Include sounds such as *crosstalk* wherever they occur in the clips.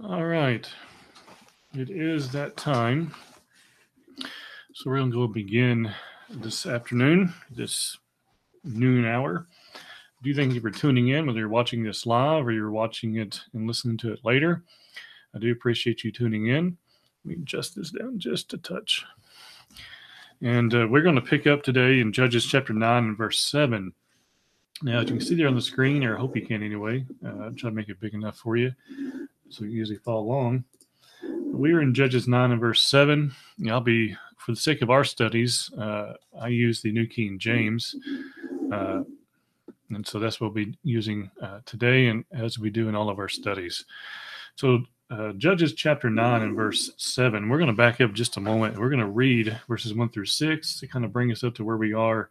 All right. It is that time. So we're going to go begin this afternoon, this noon hour. Do thank you for tuning in, whether you're watching this live or you're watching it and listening to it later. I do appreciate you tuning in. Let me adjust this down just a touch. And uh, we're going to pick up today in Judges chapter 9 and verse 7. Now, as you can see there on the screen, or I hope you can anyway, uh, try to make it big enough for you so you easily follow along. We are in Judges 9 and verse 7. I'll be, for the sake of our studies, uh, I use the New King James. Uh, and so that's what we'll be using uh, today and as we do in all of our studies. So, uh, Judges chapter 9 and verse 7. We're going to back up just a moment. We're going to read verses 1 through 6 to kind of bring us up to where we are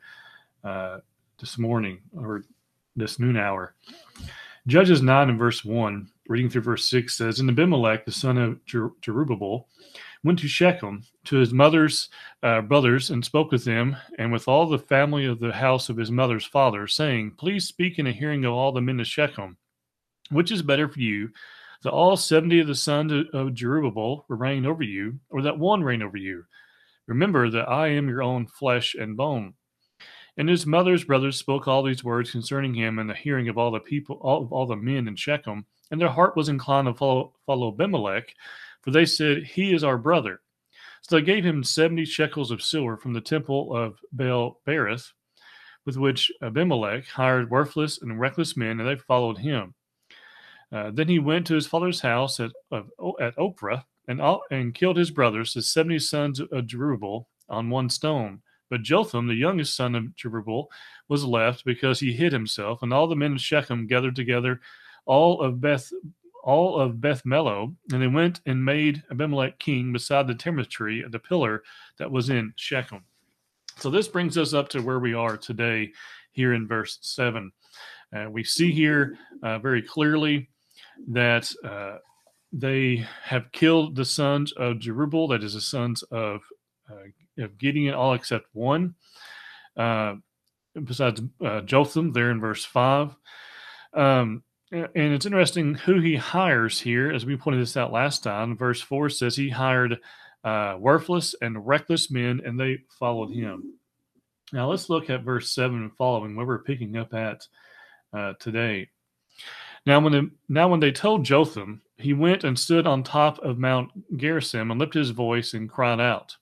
uh, this morning or this noon hour. Judges 9 and verse 1 reading through verse 6 says, And Abimelech, the son of Jer- Jerubbaal, went to Shechem to his mother's uh, brothers and spoke with them and with all the family of the house of his mother's father, saying, Please speak in the hearing of all the men of Shechem. Which is better for you, that all 70 of the sons of Jerubbaal reign over you, or that one reign over you? Remember that I am your own flesh and bone. And his mother's brothers spoke all these words concerning him in the hearing of all the people, all, all the men in Shechem and their heart was inclined to follow, follow Abimelech, for they said, He is our brother. So they gave him 70 shekels of silver from the temple of Baal Berith, with which Abimelech hired worthless and reckless men, and they followed him. Uh, then he went to his father's house at, of, at Ophrah and, and killed his brothers, the 70 sons of Jerubbaal, on one stone. But Jotham, the youngest son of Jerubbaal, was left because he hid himself, and all the men of Shechem gathered together all of Beth all of Beth Millo, and they went and made Abimelech king beside the timber tree the pillar that was in Shechem. So this brings us up to where we are today, here in verse seven. Uh, we see here uh, very clearly that uh, they have killed the sons of Jerubbaal, that is the sons of, uh, of Gideon, all except one. Uh, besides uh, Jotham, there in verse five. Um, and it's interesting who he hires here, as we pointed this out last time. Verse 4 says he hired uh, worthless and reckless men, and they followed him. Now let's look at verse 7 and following, where we're picking up at uh, today. Now when, the, now, when they told Jotham, he went and stood on top of Mount Gerizim and lifted his voice and cried out.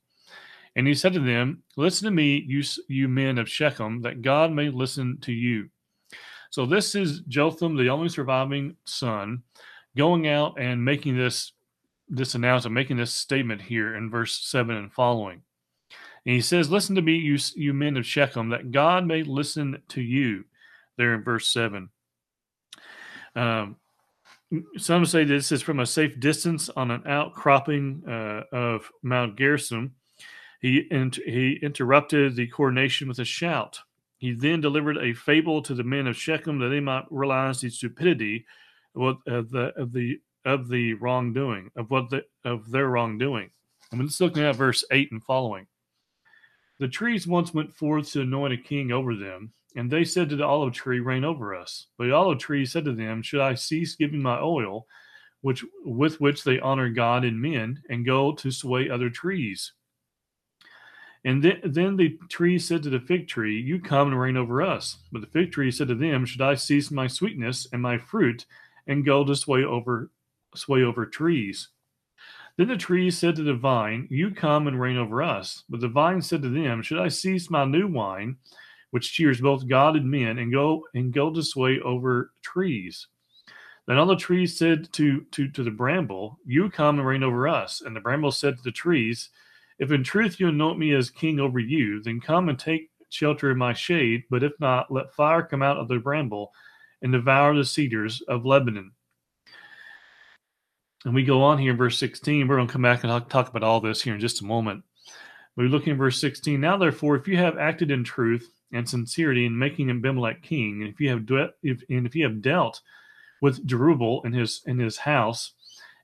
And he said to them, Listen to me, you, you men of Shechem, that God may listen to you. So this is Jotham, the only surviving son, going out and making this this announcement, making this statement here in verse seven and following. And he says, "Listen to me, you you men of Shechem, that God may listen to you." There in verse seven. Um, some say this is from a safe distance on an outcropping uh, of Mount Gerizim. He, inter- he interrupted the coronation with a shout. He then delivered a fable to the men of Shechem that they might realize the stupidity of, the of the of the wrongdoing of what the, of their wrongdoing. I'm just looking at verse eight and following. The trees once went forth to anoint a king over them, and they said to the olive tree, "Reign over us." But the olive tree said to them, "Should I cease giving my oil, which with which they honor God and men, and go to sway other trees?" And then, then the tree said to the fig tree, You come and reign over us. But the fig tree said to them, Should I cease my sweetness and my fruit and go to sway over sway over trees? Then the tree said to the vine, You come and reign over us. But the vine said to them, Should I cease my new wine, which cheers both God and men, and go and go to sway over trees? Then all the trees said to, to, to the bramble, You come and reign over us. And the bramble said to the trees, if in truth you anoint me as king over you, then come and take shelter in my shade. But if not, let fire come out of the bramble and devour the cedars of Lebanon. And we go on here in verse 16. We're going to come back and talk about all this here in just a moment. We look in verse 16. Now, therefore, if you have acted in truth and sincerity in making Abimelech king, and if you have de- if, and if you have dealt with Jerubbaal and his in his house,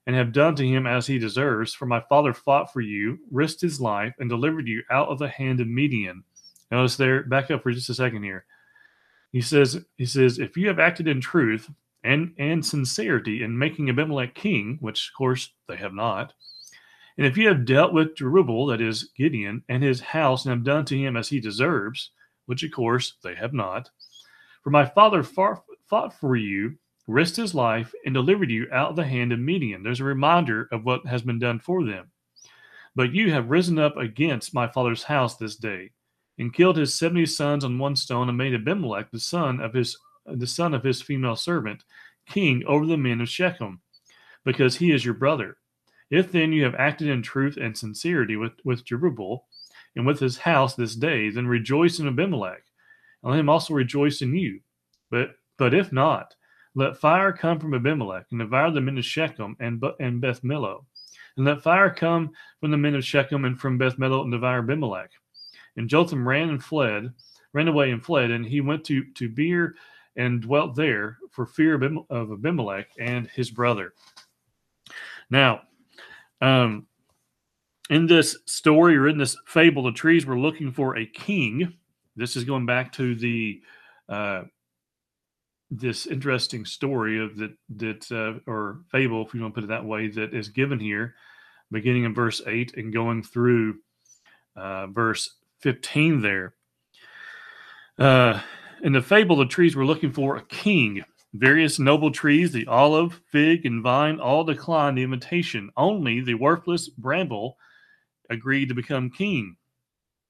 and have done to him as he deserves. For my father fought for you, risked his life, and delivered you out of the hand of Midian. Notice there, back up for just a second here. He says, he says, if you have acted in truth and, and sincerity in making Abimelech king, which of course they have not. And if you have dealt with Jerubbaal, that is Gideon, and his house, and have done to him as he deserves, which of course they have not, for my father far, fought for you, risked his life, and delivered you out of the hand of Midian. There's a reminder of what has been done for them. But you have risen up against my father's house this day, and killed his seventy sons on one stone, and made Abimelech, the son of his the son of his female servant, king over the men of Shechem, because he is your brother. If then you have acted in truth and sincerity with, with Jerubbaal and with his house this day, then rejoice in Abimelech, and let him also rejoice in you. But but if not, let fire come from Abimelech and devour the men of Shechem and, and Beth Millo. And let fire come from the men of Shechem and from Beth Millo and devour Abimelech. And Jotham ran and fled, ran away and fled, and he went to, to Beer and dwelt there for fear of Abimelech and his brother. Now, um, in this story or in this fable, the trees were looking for a king. This is going back to the uh, this interesting story of that that uh, or fable, if you want to put it that way, that is given here, beginning in verse eight and going through uh, verse fifteen. There, uh, in the fable, the trees were looking for a king. Various noble trees, the olive, fig, and vine, all declined the invitation. Only the worthless bramble agreed to become king.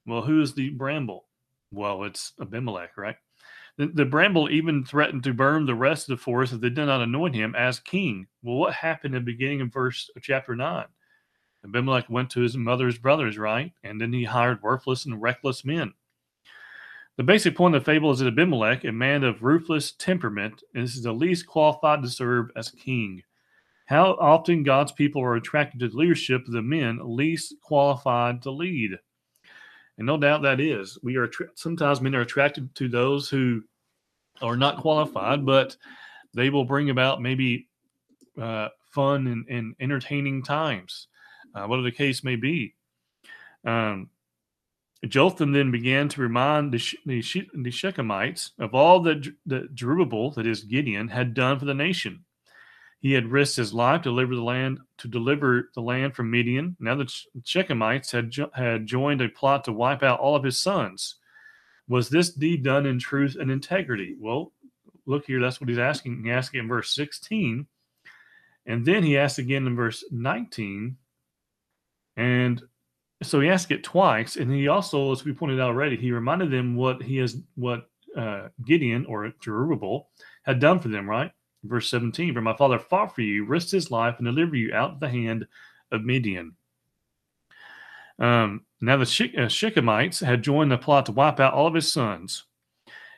Well, who is the bramble? Well, it's Abimelech, right? The, the, bramble even threatened to burn the rest of the forest if they did not anoint him as king. Well, what happened in the beginning of verse of chapter 9? Abimelech went to his mother's brothers, right? And then he hired worthless and reckless men. The basic point of the fable is that Abimelech, a man of ruthless temperament, is the least qualified to serve as king. How often God's people are attracted to the leadership of the men least qualified to lead. And no doubt that is. We are sometimes men are attracted to those who are not qualified, but they will bring about maybe uh, fun and, and, entertaining times, uh, whatever the case may be. Um, Jotham then began to remind the, the, the Shechemites of all that, that Jerubbaal, that is Gideon, had done for the nation. He had risked his life to deliver the land to deliver the land from Midian. Now the Shechemites had had joined a plot to wipe out all of his sons. Was this deed done in truth and integrity? Well, look here. That's what he's asking. He asked in verse 16, and then he asks again in verse 19, and so he asked it twice. And he also, as we pointed out already, he reminded them what he has, what uh, Gideon or Jerubbaal had done for them. Right verse 17 For my father fought for you, risked his life, and delivered you out of the hand of Midian. Um, now the uh, Shechemites had joined the plot to wipe out all of his sons.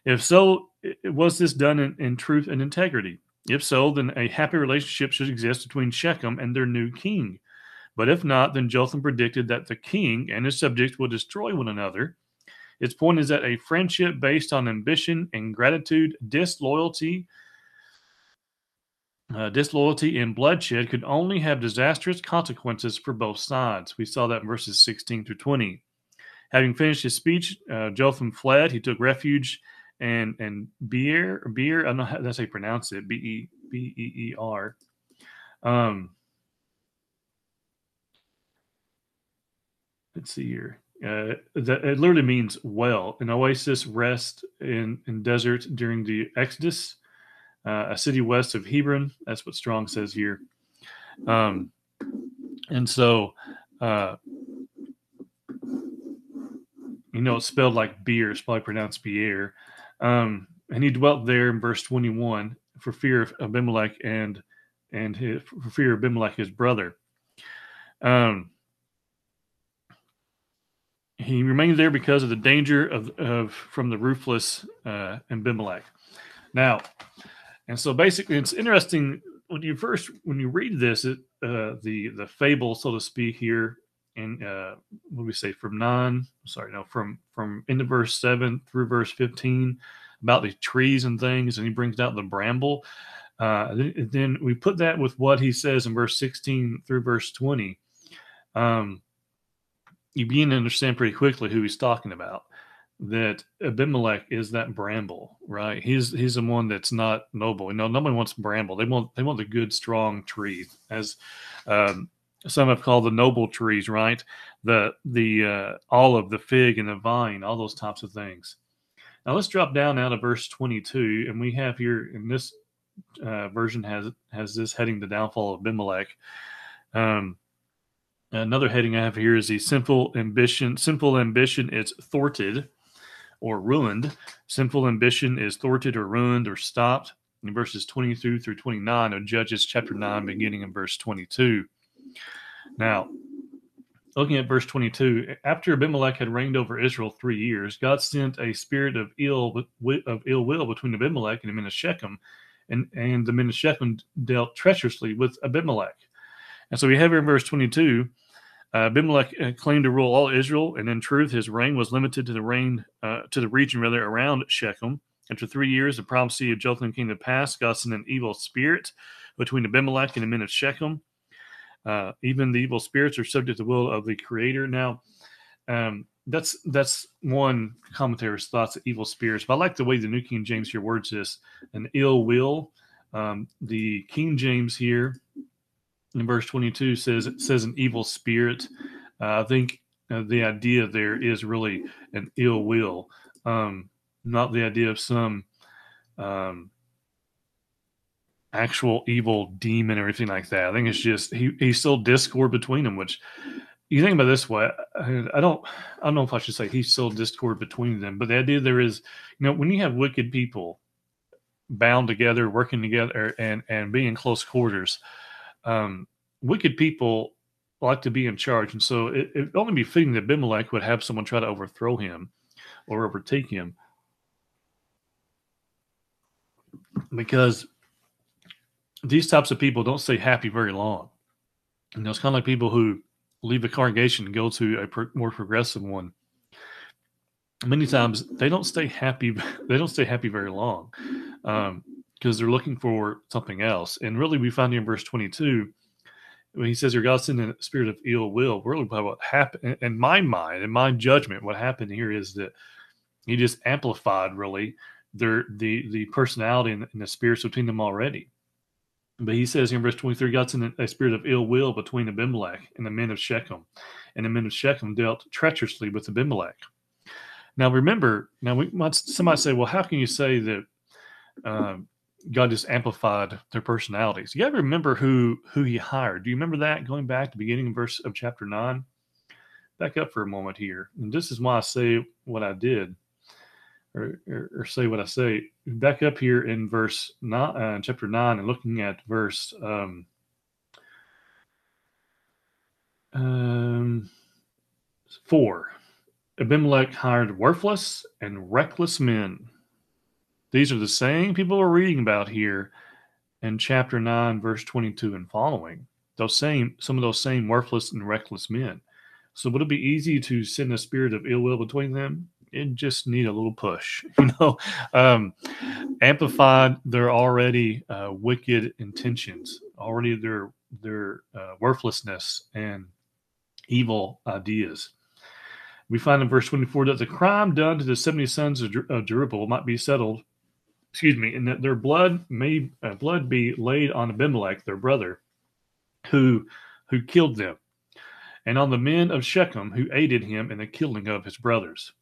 If so, was this done in, in truth and integrity? If so, then a happy relationship should exist between Shechem and their new king. But if not, then Jotham predicted that the king and his subjects will destroy one another. Its point is that a friendship based on ambition, ingratitude, disloyalty, uh, disloyalty and bloodshed could only have disastrous consequences for both sides. We saw that in verses 16 through 20. Having finished his speech, uh, Jotham fled. He took refuge and and Beer Beer. I don't know how that's how pronounce it. B E B E E R. Um, let's see here. Uh, that it literally means well. An oasis rest in in desert during the Exodus uh, a city west of Hebron. That's what Strong says here. Um, and so, uh, you know, it's spelled like beer. It's probably pronounced beer. Um, and he dwelt there in verse 21 for fear of Abimelech and and his, for fear of Abimelech, his brother. Um, he remained there because of the danger of, of from the ruthless uh, Abimelech. Now, and so basically, it's interesting when you first when you read this, it, uh, the the fable, so to speak, here in uh, what we say from nine? Sorry, no, from from into verse seven through verse fifteen about the trees and things, and he brings out the bramble. Uh, then, then we put that with what he says in verse sixteen through verse twenty. Um, you begin to understand pretty quickly who he's talking about. That Abimelech is that bramble, right? He's he's the one that's not noble. Know, nobody wants bramble. They want they want the good, strong tree, as um, some have called the noble trees, right? The the uh, olive, the fig, and the vine, all those types of things. Now let's drop down now to verse 22, and we have here in this uh, version has has this heading the downfall of Abimelech. Um, another heading I have here is the simple ambition. Simple ambition is thwarted or ruined. Sinful ambition is thwarted or ruined or stopped. In verses 22 through 29 of Judges chapter 9, beginning in verse 22. Now, looking at verse 22, after Abimelech had reigned over Israel three years, God sent a spirit of ill of ill will between Abimelech and the men of Shechem, and, and the men of Shechem dealt treacherously with Abimelech. And so we have here in verse 22 uh, Abimelech uh, claimed to rule all Israel, and in truth, his reign was limited to the reign uh, to the region rather around Shechem. After three years, the prophecy of Jotham came to pass. God sent an evil spirit between Abimelech and the men of Shechem. Uh, even the evil spirits are subject to the will of the Creator. Now, um, that's that's one commentator's thoughts of evil spirits. But I like the way the New King James here words this: an ill will. Um, the King James here in verse 22 says it says an evil spirit. Uh, I think uh, the idea there is really an ill will, um, not the idea of some um, actual evil demon or anything like that. I think it's just he he still discord between them, which you think about this way. I don't I don't know if I should say he's still discord between them, but the idea there is, you know, when you have wicked people bound together, working together, and and being in close quarters um, wicked people like to be in charge, and so it, it only be fitting that Abimelech would have someone try to overthrow him or overtake him, because these types of people don't stay happy very long. And it's kind of like people who leave a congregation and go to a pro- more progressive one. Many times they don't stay happy. *laughs* They don't stay happy very long. Um, because they're looking for something else. And really, we find in verse 22 when he says, Your God sent a spirit of ill will. Really, what happened in my mind, in my judgment, what happened here is that he just amplified really their the the personality and, and the spirits between them already. But he says in verse 23, God sent a spirit of ill will between Abimelech and the men of Shechem, and the men of Shechem dealt treacherously with Abimelech. Now remember, now we might somebody say, well, how can you say that um, God just amplified their personalities. You got to remember who who He hired. Do you remember that going back to the beginning of verse of chapter nine? Back up for a moment here, and this is why I say what I did, or, or, or say what I say. Back up here in verse nine, uh, chapter nine, and looking at verse um, um, four. Abimelech hired worthless and reckless men these are the same people we're reading about here in chapter 9, verse 22 and following. Those same, some of those same worthless and reckless men. So would it be easy to send a spirit of ill will between them? It just need a little push, *laughs* you know, um, amplified their already uh, wicked intentions, already their their uh, worthlessness and evil ideas. We find in verse 24 that the crime done to the 70 sons of, Jer- of Jerubbaal might be settled excuse me, and that their blood may uh, blood be laid on Abimelech, their brother, who who killed them, and on the men of Shechem who aided him in the killing of his brothers.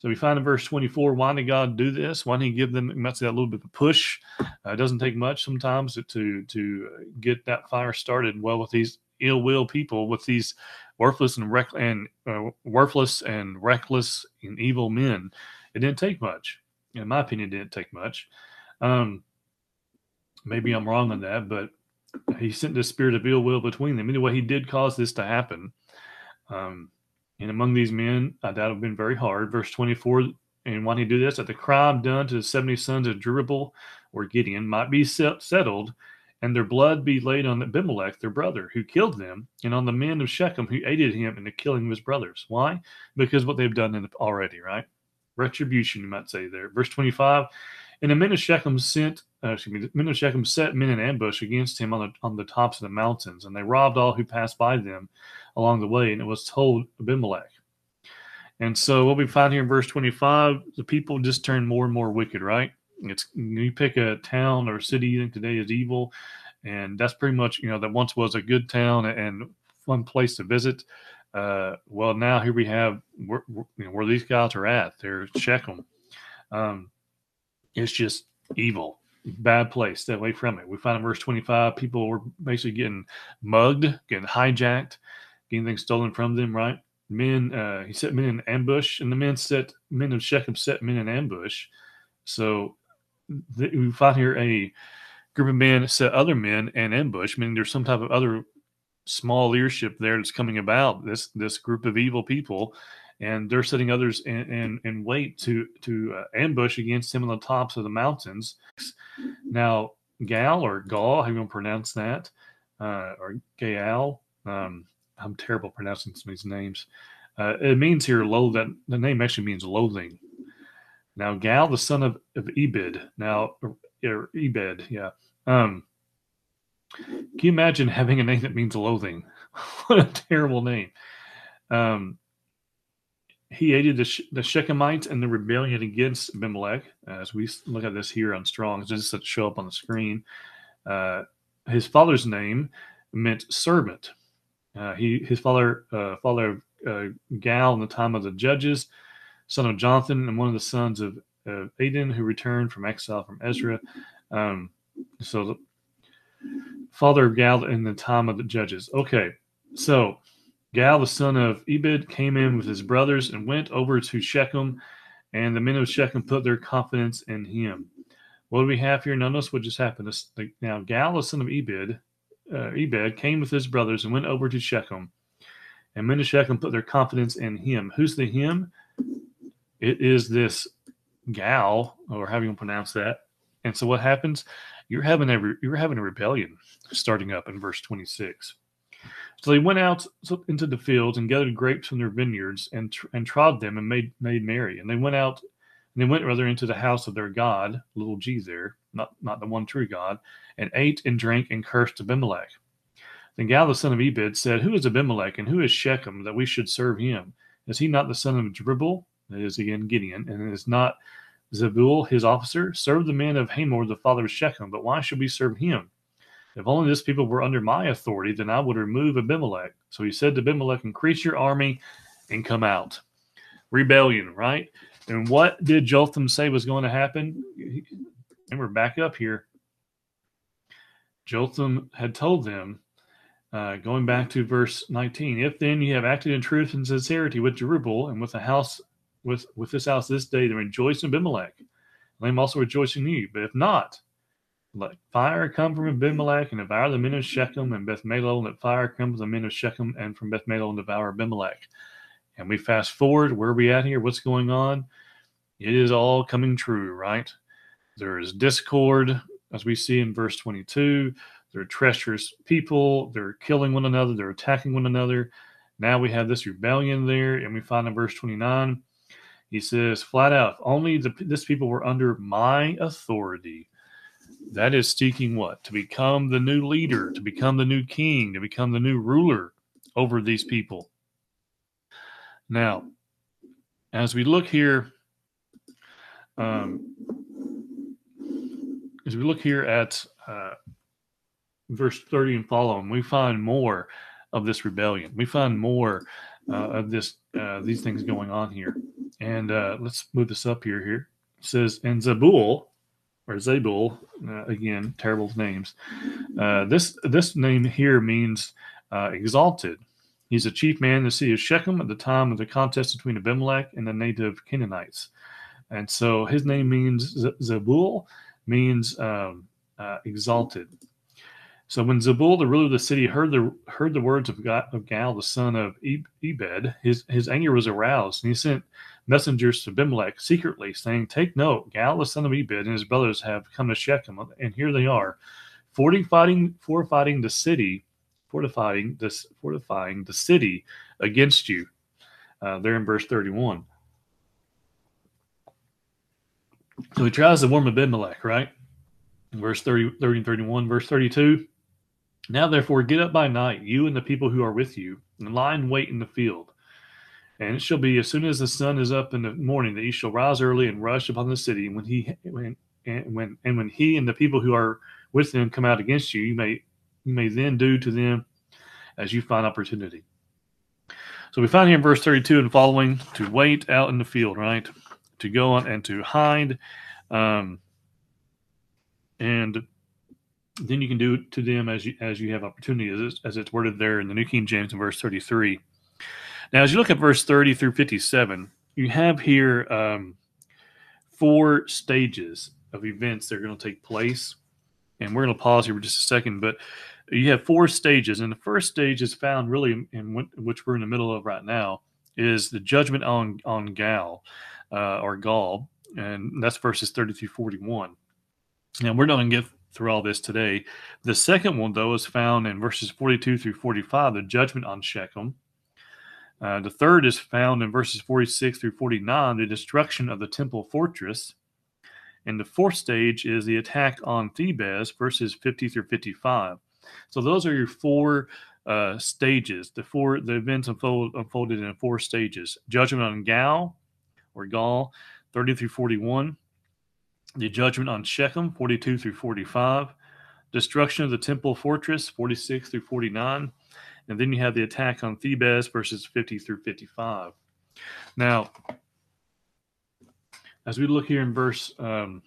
So we find in verse 24, why did God do this? Why did He give them, say, a little bit of a push? Uh, it doesn't take much sometimes to to get that fire started. Well, with these ill will people, with these worthless and reck- and uh, worthless and reckless and evil men, it didn't take much in my opinion, didn't take much. Um, maybe I'm wrong on that, but he sent the spirit of ill will between them. Anyway, he did cause this to happen. Um, and among these men, I doubt it have been very hard. Verse 24, and when he do this, that the crime done to the 70 sons of Jerubbaal or Gideon might be settled, and their blood be laid on Abimelech, their brother, who killed them, and on the men of Shechem who aided him in the killing of his brothers. Why? Because what they've done already, right? Retribution, you might say there. Verse 25, and the men of Shechem sent, uh, excuse me, men of Shechem set men in ambush against him on the, on the tops of the mountains, and they robbed all who passed by them along the way, and it was told Abimelech. And so what we find here in verse 25, the people just turn more and more wicked, right? It's you pick a town or city you think today is evil, and that's pretty much you know that once was a good town and fun place to visit. Uh, well, now here we have where, where these guys are at. They're Shechem. Um, it's just evil, bad place. Stay away from it. We find in verse 25, people were basically getting mugged, getting hijacked, getting things stolen from them, right? Men, uh, he set men in ambush, and the men set men of Shechem set men in ambush. So th- we find here a group of men set other men in ambush, meaning there's some type of other small leadership there that's coming about. This this group of evil people, and they're setting others in, in, in wait to to uh, ambush against him on the tops of the mountains. Now, Gal or Gaul, how you gonna pronounce that? Uh, or Gaal. Um, I'm terrible pronouncing some of these names. Uh, it means here loathe. That the name actually means loathing. Now Gal, the son of, of Ebed. Now or Ebed, yeah. Um, can you imagine having a name that means loathing? *laughs* what a terrible name. Um, he aided the, the Shechemites and the rebellion against Abimelech. As we look at this here on Strong, just to show up on the screen. Uh, his father's name meant servant. Uh, he his father uh, father uh, Gal in the time of the judges, son of Jonathan, and one of the sons of uh, Adin who returned from exile from Ezra. Um, so father of Gal in the time of the judges. Okay, so Gal the son of Ebed came in with his brothers and went over to Shechem, and the men of Shechem put their confidence in him. What do we have here? Notice what just happened. Now Gal the son of Ebed uh, Ebed came with his brothers and went over to Shechem. And men of Shechem put their confidence in him. Who's the him? It is this gal, or how do you pronounce that. And so what happens? You're having a you're having a rebellion starting up in verse 26. So they went out into the fields and gathered grapes from their vineyards and and trod them and made made merry. And they went out and they went rather into the house of their god, little g there, not not the one true God, and ate and drank and cursed Abimelech. Then Gal the son of Ebed said, Who is Abimelech and who is Shechem that we should serve him? Is he not the son of Jerubbaal? That is again Gideon, and is not Zebul his officer? served the men of Hamor, the father of Shechem, but why should we serve him? If only this people were under my authority, then I would remove Abimelech. So he said to Abimelech, Increase your army and come out. Rebellion, right? And what did Jotham say was going to happen? And we're back up here. Jotham had told them, uh, going back to verse 19, if then you have acted in truth and sincerity with Jerubbaal and with the house, with, with this house this day, then rejoice in Abimelech. Let him also rejoice in you. But if not, let fire come from Abimelech and devour the men of Shechem and Beth Millo, and let fire come from the men of Shechem and from Beth Millo and devour Abimelech. And we fast forward, where are we at here? What's going on? It is all coming true, right? There is discord, as we see in verse 22. They're treacherous people. They're killing one another. They're attacking one another. Now we have this rebellion there, and we find in verse 29, he says flat out, only the, this people were under my authority. That is seeking what? To become the new leader, to become the new king, to become the new ruler over these people. Now, as we look here, um, as we look here at uh, verse 30 and following, we find more of this rebellion. We find more uh, of this uh, these things going on here. And uh, let's move this up here. Here it says, and Zabul, or Zabul, uh, again, terrible names. Uh, this this name here means exalted. He's a chief man in the city of Shechem at the time of the contest between Abimelech and the native Canaanites. And so his name means Zabul, means um, uh, exalted. So when Zebul, the ruler of the city, heard the heard the words of, God, of Gal, the son of Ebed, his his anger was aroused, and he sent messengers to Abimelech secretly, saying, "Take note, Gal, the son of Ebed, and his brothers have come to Shechem, and here they are, fortifying fortifying the city, fortifying this fortifying the city against you." Uh, there in verse thirty-one. So he tries to warn Abimelech, right? Verse 30, 30 and 31, verse 32. Now, therefore, get up by night, you and the people who are with you, and lie in wait in the field. And it shall be as soon as the sun is up in the morning that you shall rise early and rush upon the city. And when he when and when and when he and the people who are with them come out against you, you may you may then do to them as you find opportunity. So we find here in verse 32 and following to wait out in the field, right? To go on and to hide. Um, and then you can do to them as you as you have opportunity, as it's, as it's worded there in the New King James in verse 33. Now, as you look at verse 30 through 57, you have here um, four stages of events that are going to take place. And we're going to pause here for just a second, but you have four stages. And the first stage is found really in, which we're in the middle of right now is the judgment on, on Gal uh, or Gaul. And that's verses 30 through 41. Now, we're not going to get through all this today. The second one, though, is found in verses 42 through 45, the judgment on Shechem. Uh, the third is found in verses 46 through 49, the destruction of the temple fortress. And the fourth stage is the attack on Thebez, verses 50 through 55. So those are your four uh, stages. The four the events unfold, unfolded in four stages: judgment on Gal or Gaul, 30 through 41. The judgment on Shechem, 42 through 45. Destruction of the temple fortress, 46 through 49 and then you have the attack on Thebez verses 50 through 55. Now, as we look here in verse um,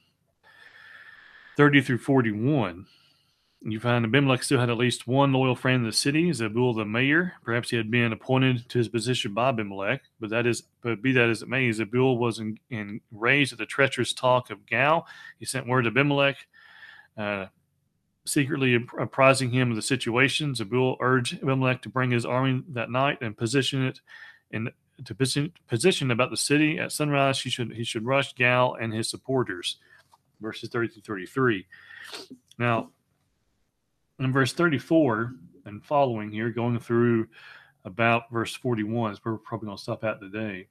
30 through 41, you find Abimelech still had at least one loyal friend in the city, Zebul the mayor. Perhaps he had been appointed to his position by Abimelech, but that is, but be that as it may, Zebul was in, enraged at the treacherous talk of Gal. He sent word to Abimelech, uh, secretly apprising him of the situation. Zebul urged Abimelech to bring his army that night and position it in to position, position about the city at sunrise. He should he should rush Gal and his supporters. Verses 30 through 33. Now, in verse 34 and following here, going through about verse 41 is where we're probably going to stop at today.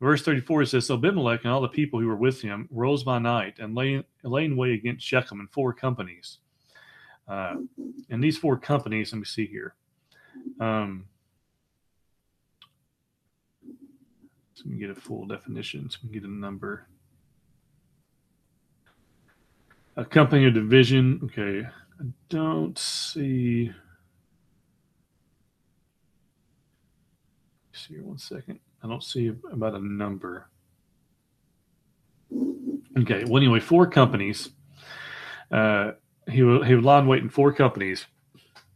Verse 34 says, So Abimelech and all the people who were with him rose by night and lay, lay in wait against Shechem in four companies. Uh, and these four companies, let me see here. Um, let me get a full definition. So we get a number. A company or division. Okay. I don't see. See here one second. I don't see about a number. Okay. Well, anyway, four companies. Uh, he would he would in wait in four companies,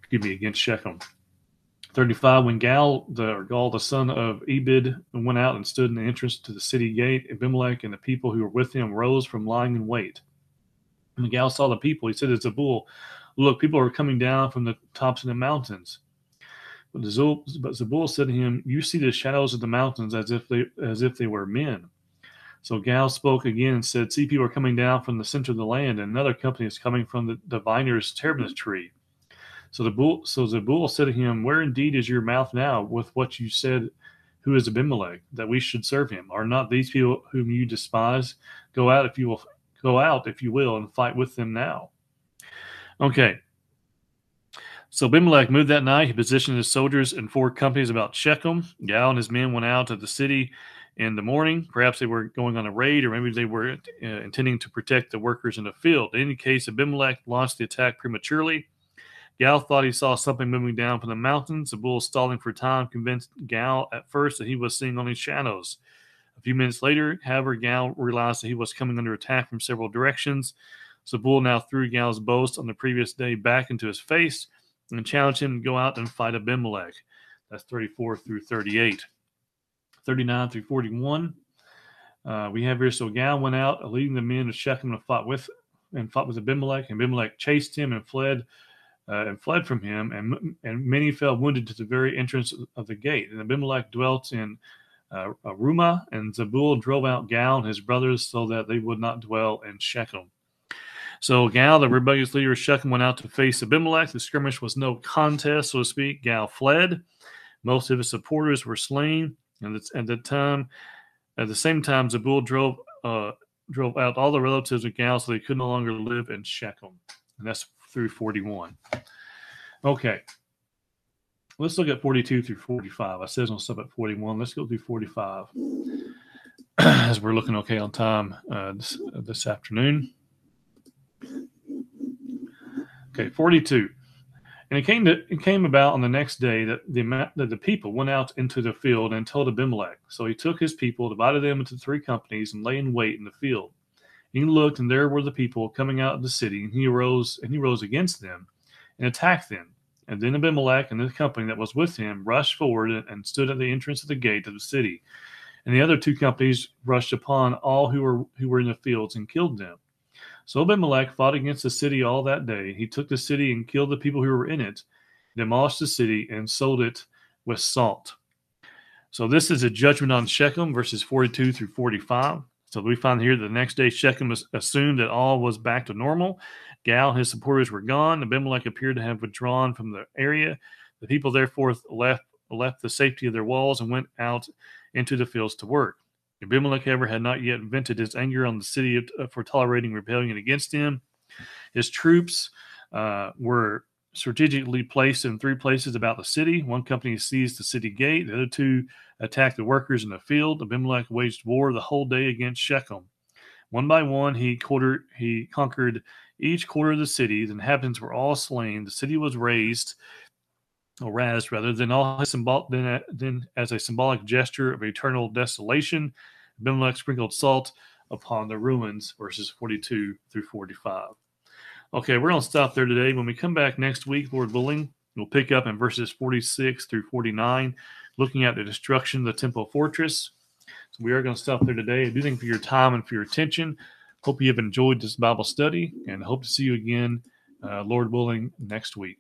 excuse me, against Shechem. 35 when Gal the Gal the son of Ebed went out and stood in the entrance to the city gate, Abimelech and the people who were with him rose from lying in wait. When Gal saw the people, he said to Zebul, Look, people are coming down from the tops of the mountains. But Zebul said to him, You see the shadows of the mountains as if they as if they were men. So Gal spoke again and said, See, people are coming down from the center of the land, and another company is coming from the, the viner's terebinth tree. So Zebul, so Zebul said to him, Where indeed is your mouth now with what you said? Who is Abimelech that we should serve him? Are not these people whom you despise? Go out if you will go out if you will and fight with them now. Okay. So Abimelech moved that night. He positioned his soldiers in four companies about Shechem. Gal and his men went out of the city in the morning. Perhaps they were going on a raid, or maybe they were uh, intending to protect the workers in the field. In any case, Abimelech launched the attack prematurely. Gal thought he saw something moving down from the mountains. Zebul, stalling for time, convinced Gal at first that he was seeing only shadows. A few minutes later, however, Gal realized that he was coming under attack from several directions. Zebul now threw Gal's boast on the previous day back into his face and challenged him to go out and fight Abimelech. That's 34 through 38. 39 through 41. Uh, we have here so Gal went out, leading the men of Shechem and fought with and fought with Abimelech. And Abimelech chased him and fled uh, and fled from him, and and many fell wounded to the very entrance of the gate. And Abimelech dwelt in uh, and Zebul drove out Gal and his brothers so that they would not dwell in Shechem. So Gal, the rebellious leader of Shechem, went out to face Abimelech. The skirmish was no contest, so to speak. Gal fled. Most of his supporters were slain. And it's, at the time, at the same time, Zebul drove uh, drove out all the relatives of Gal, so they could no longer live in Shechem, and that's through 41. Okay. Let's look at 42 through 45. I said on stop at 41. Let's go through 45 *clears throat* as we're looking okay on time uh, this, this afternoon. Okay, 42. And it came to it came about on the next day that the that the people went out into the field and told Abimelech. So he took his people, divided them into three companies, and lay in wait in the field. And he looked, and there were the people coming out of the city, and he arose and he rose against them and attacked them. And then Abimelech and the company that was with him rushed forward and stood at the entrance of the gate of the city. And the other two companies rushed upon all who were who were in the fields and killed them. So Abimelech fought against the city all that day. He took the city and killed the people who were in it, demolished the city, and sold it with salt. So this is a judgment on Shechem, verses 42 through 45. So we find here that the next day Shechem assumed that all was back to normal. Gal and his supporters were gone. Abimelech appeared to have withdrawn from the area. The people therefore left left the safety of their walls and went out into the fields to work. Abimelech, however, had not yet vented his anger on the city uh, for tolerating rebellion against him. His troops uh, were strategically placed in three places about the city. One company seized the city gate, the other two attacked the workers in the field. Abimelech waged war the whole day against Shechem. One by one, he, he conquered each quarter of the city. The inhabitants were all slain. The city was razed, or razed rather, than all his symbol, then as a symbolic gesture of eternal desolation, Abimelech sprinkled salt upon the ruins, verses 42 through 45. Okay, we're going to stop there today. When we come back next week, Lord willing, we'll pick up in verses 46 through 49, looking at the destruction of the temple fortress. So we are going to stop there today. I do thank you for your time and for your attention. Hope you have enjoyed this Bible study and hope to see you again, uh, Lord willing, next week.